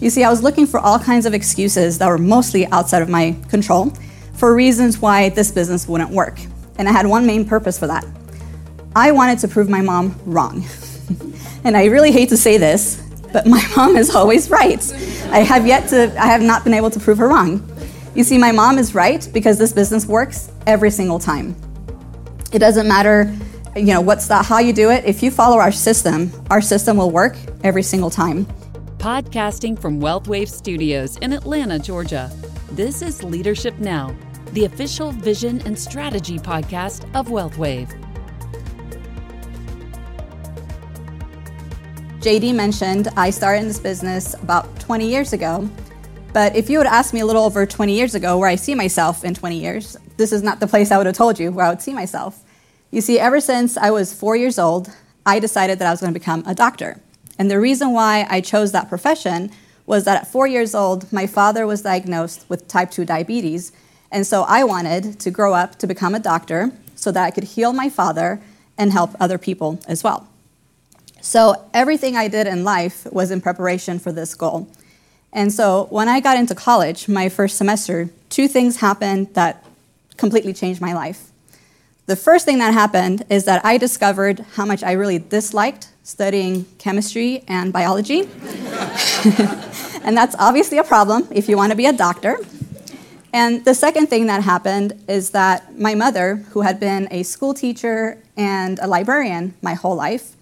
You see, I was looking for all kinds of excuses that were mostly outside of my control for reasons why this business wouldn't work. And I had one main purpose for that. I wanted to prove my mom wrong. and I really hate to say this, but my mom is always right. I have yet to, I have not been able to prove her wrong. You see, my mom is right because this business works every single time. It doesn't matter, you know, what's that, how you do it. If you follow our system, our system will work every single time. Podcasting from WealthWave Studios in Atlanta, Georgia. This is Leadership Now, the official vision and strategy podcast of WealthWave. JD mentioned I started in this business about 20 years ago but if you would ask me a little over 20 years ago where I see myself in 20 years, this is not the place I would have told you where I would see myself. You see, ever since I was four years old, I decided that I was going to become a doctor. And the reason why I chose that profession was that at four years old, my father was diagnosed with type 2 diabetes. And so I wanted to grow up to become a doctor so that I could heal my father and help other people as well. So everything I did in life was in preparation for this goal. And so when I got into college, my first semester, two things happened that completely changed my life. The first thing that happened is that I discovered how much I really disliked studying chemistry and biology. and that's obviously a problem if you want to be a doctor. And the second thing that happened is that my mother, who had been a school teacher and a librarian my whole life,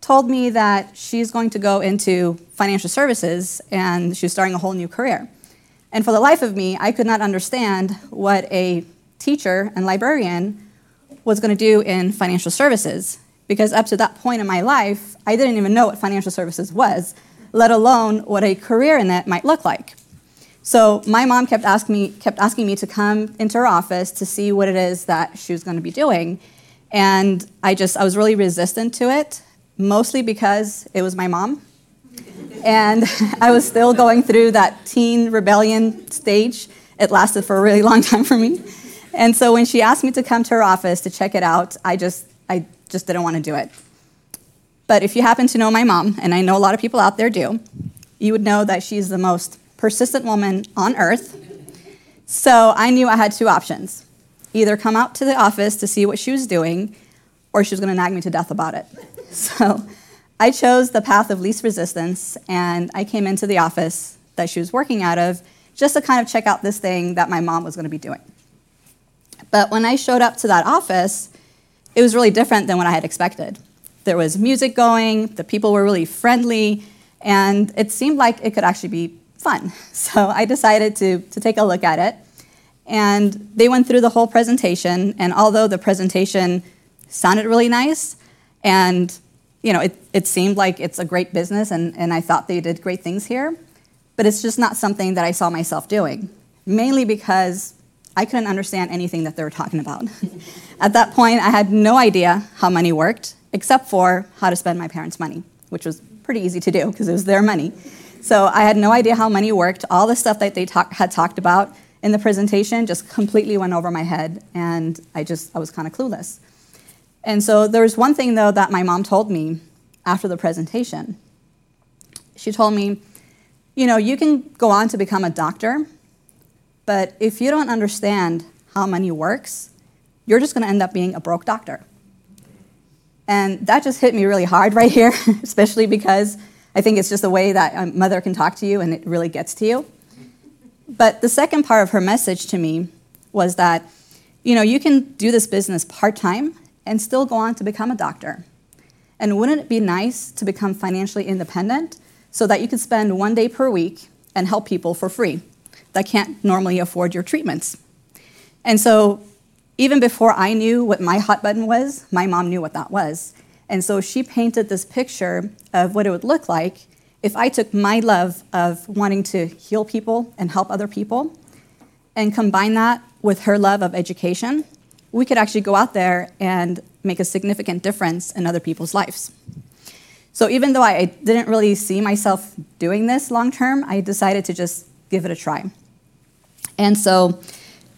told me that she's going to go into financial services and she's starting a whole new career. And for the life of me, I could not understand what a teacher and librarian was going to do in financial services because up to that point in my life, I didn't even know what financial services was, let alone what a career in it might look like. So my mom kept asking me, kept asking me to come into her office to see what it is that she was going to be doing. And I just, I was really resistant to it mostly because it was my mom. And I was still going through that teen rebellion stage. It lasted for a really long time for me. And so when she asked me to come to her office to check it out, I just, I just didn't want to do it. But if you happen to know my mom, and I know a lot of people out there do, you would know that she's the most persistent woman on earth. So I knew I had two options either come out to the office to see what she was doing, or she was going to nag me to death about it. So I chose the path of least resistance, and I came into the office that she was working out of just to kind of check out this thing that my mom was going to be doing. But when I showed up to that office, it was really different than what I had expected. There was music going, the people were really friendly, and it seemed like it could actually be fun. So I decided to, to take a look at it. And they went through the whole presentation, and although the presentation sounded really nice, and you know, it, it seemed like it's a great business, and, and I thought they did great things here. But it's just not something that I saw myself doing, mainly because I couldn't understand anything that they were talking about. At that point, I had no idea how money worked, except for how to spend my parents' money, which was pretty easy to do because it was their money. So I had no idea how money worked. All the stuff that they talk, had talked about in the presentation just completely went over my head, and I just I was kind of clueless. And so there was one thing, though, that my mom told me after the presentation. She told me, you know, you can go on to become a doctor, but if you don't understand how money works, you're just going to end up being a broke doctor. And that just hit me really hard right here, especially because I think it's just a way that a mother can talk to you and it really gets to you. But the second part of her message to me was that, you know, you can do this business part time and still go on to become a doctor. And wouldn't it be nice to become financially independent so that you could spend one day per week and help people for free that can't normally afford your treatments? And so, even before I knew what my hot button was, my mom knew what that was. And so she painted this picture of what it would look like if I took my love of wanting to heal people and help other people and combine that with her love of education we could actually go out there and make a significant difference in other people's lives. So even though I didn't really see myself doing this long term, I decided to just give it a try. And so,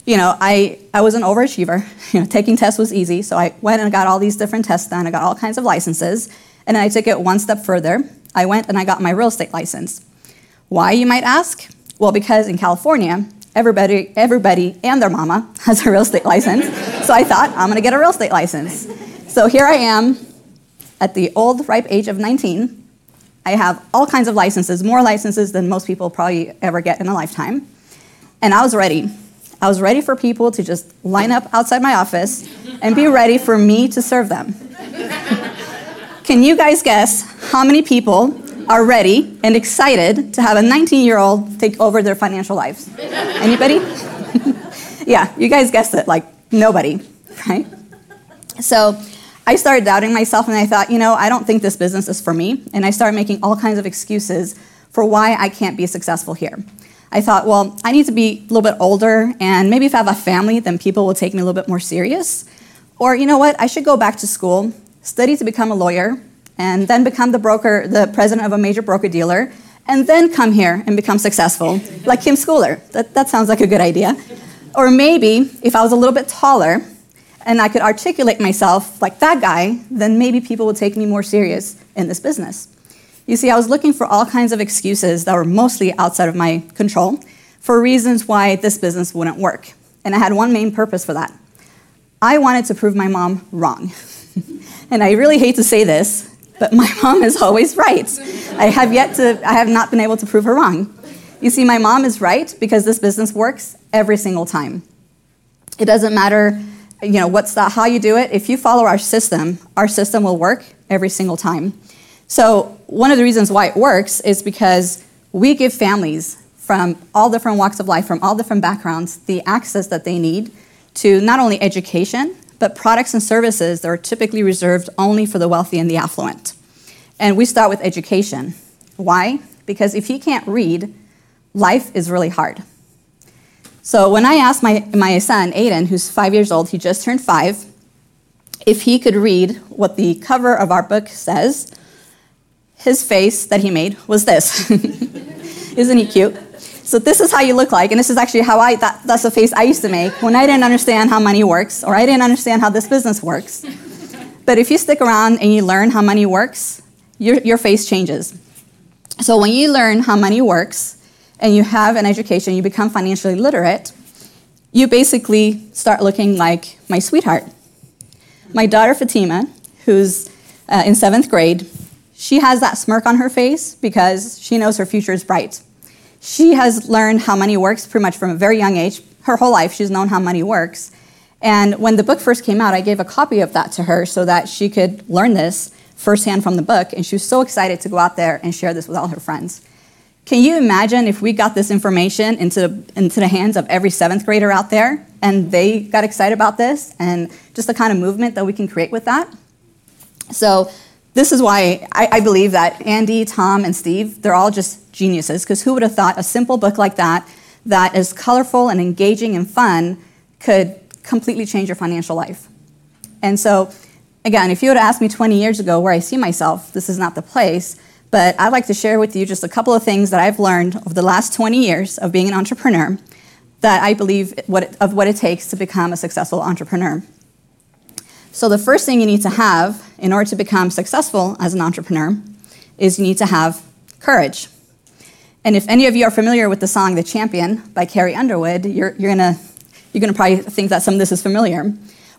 you know, I, I was an overachiever. You know, taking tests was easy, so I went and got all these different tests done. I got all kinds of licenses, and then I took it one step further. I went and I got my real estate license. Why, you might ask? Well, because in California, everybody, everybody and their mama has a real estate license. so I thought, I'm gonna get a real estate license. So here I am at the old, ripe age of 19. I have all kinds of licenses, more licenses than most people probably ever get in a lifetime. And I was ready. I was ready for people to just line up outside my office and be ready for me to serve them. Can you guys guess how many people are ready and excited to have a 19 year old take over their financial lives? Anybody? yeah, you guys guessed it, like nobody, right? So I started doubting myself and I thought, you know, I don't think this business is for me. And I started making all kinds of excuses for why I can't be successful here. I thought, well, I need to be a little bit older, and maybe if I have a family, then people will take me a little bit more serious. Or, you know what, I should go back to school, study to become a lawyer, and then become the broker, the president of a major broker dealer, and then come here and become successful, like Kim Schooler. That, that sounds like a good idea. Or maybe if I was a little bit taller and I could articulate myself like that guy, then maybe people would take me more serious in this business. You see, I was looking for all kinds of excuses that were mostly outside of my control for reasons why this business wouldn't work. And I had one main purpose for that. I wanted to prove my mom wrong. and I really hate to say this, but my mom is always right. I have yet to, I have not been able to prove her wrong. You see, my mom is right because this business works every single time. It doesn't matter, you know, what's how you do it. If you follow our system, our system will work every single time. So, one of the reasons why it works is because we give families from all different walks of life, from all different backgrounds, the access that they need to not only education, but products and services that are typically reserved only for the wealthy and the affluent. And we start with education. Why? Because if you can't read, life is really hard. So when I asked my, my son, Aiden, who's five years old, he just turned five, if he could read what the cover of our book says, his face that he made was this. Isn't he cute? So this is how you look like, and this is actually how I, that, that's the face I used to make when I didn't understand how money works, or I didn't understand how this business works. But if you stick around and you learn how money works, your, your face changes. So when you learn how money works, and you have an education, you become financially literate, you basically start looking like my sweetheart. My daughter Fatima, who's uh, in seventh grade, she has that smirk on her face because she knows her future is bright. She has learned how money works pretty much from a very young age. Her whole life, she's known how money works. And when the book first came out, I gave a copy of that to her so that she could learn this firsthand from the book. And she was so excited to go out there and share this with all her friends. Can you imagine if we got this information into, into the hands of every seventh grader out there and they got excited about this and just the kind of movement that we can create with that? So this is why I, I believe that Andy, Tom, and Steve, they're all just geniuses, because who would have thought a simple book like that, that is colorful and engaging and fun, could completely change your financial life? And so, again, if you would have asked me 20 years ago where I see myself, this is not the place. But I'd like to share with you just a couple of things that I've learned over the last 20 years of being an entrepreneur that I believe what it, of what it takes to become a successful entrepreneur. So, the first thing you need to have in order to become successful as an entrepreneur is you need to have courage. And if any of you are familiar with the song The Champion by Carrie Underwood, you're, you're going you're gonna probably think that some of this is familiar.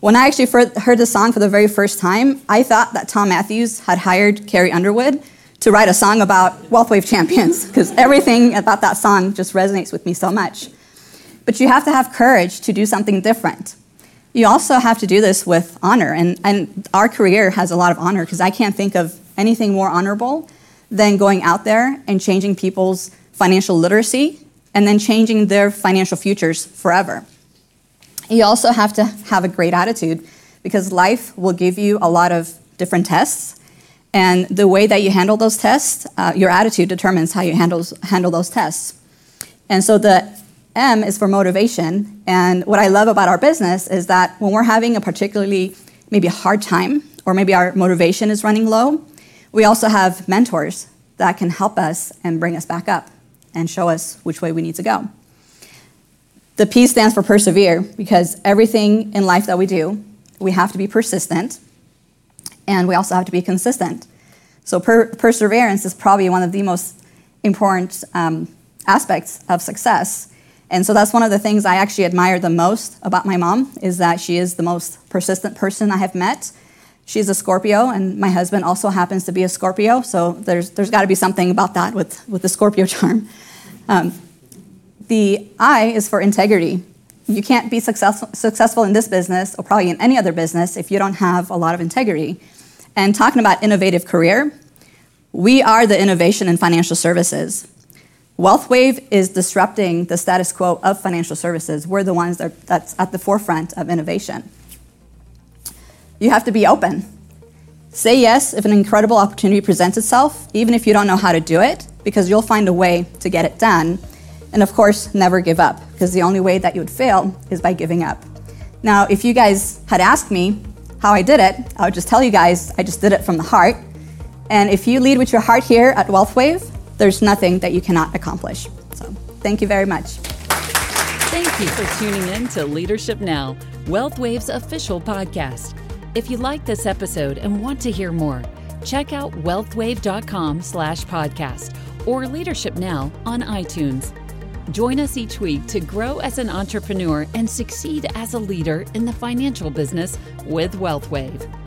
When I actually heard the song for the very first time, I thought that Tom Mathews had hired Carrie Underwood to write a song about WealthWave champions, because everything about that song just resonates with me so much. But you have to have courage to do something different. You also have to do this with honor, and, and our career has a lot of honor because I can't think of anything more honorable than going out there and changing people's financial literacy and then changing their financial futures forever. You also have to have a great attitude because life will give you a lot of different tests. And the way that you handle those tests, uh, your attitude determines how you handle, handle those tests. And so the M is for motivation. And what I love about our business is that when we're having a particularly maybe a hard time, or maybe our motivation is running low, we also have mentors that can help us and bring us back up and show us which way we need to go. The P stands for persevere because everything in life that we do, we have to be persistent and we also have to be consistent. So, per- perseverance is probably one of the most important um, aspects of success. And so that's one of the things I actually admire the most about my mom is that she is the most persistent person I have met. She's a Scorpio, and my husband also happens to be a Scorpio. So there's there's got to be something about that with with the Scorpio charm. Um, the I is for integrity. You can't be successful successful in this business or probably in any other business if you don't have a lot of integrity. And talking about innovative career, we are the innovation in financial services. WealthWave is disrupting the status quo of financial services. We're the ones that, that's at the forefront of innovation. You have to be open. Say yes if an incredible opportunity presents itself, even if you don't know how to do it, because you'll find a way to get it done. And of course, never give up, because the only way that you would fail is by giving up. Now, if you guys had asked me how I did it, I would just tell you guys I just did it from the heart. And if you lead with your heart here at WealthWave, there's nothing that you cannot accomplish. So thank you very much. Thank you for tuning in to Leadership Now, WealthWave's official podcast. If you like this episode and want to hear more, check out wealthwave.com slash podcast or Leadership Now on iTunes. Join us each week to grow as an entrepreneur and succeed as a leader in the financial business with WealthWave.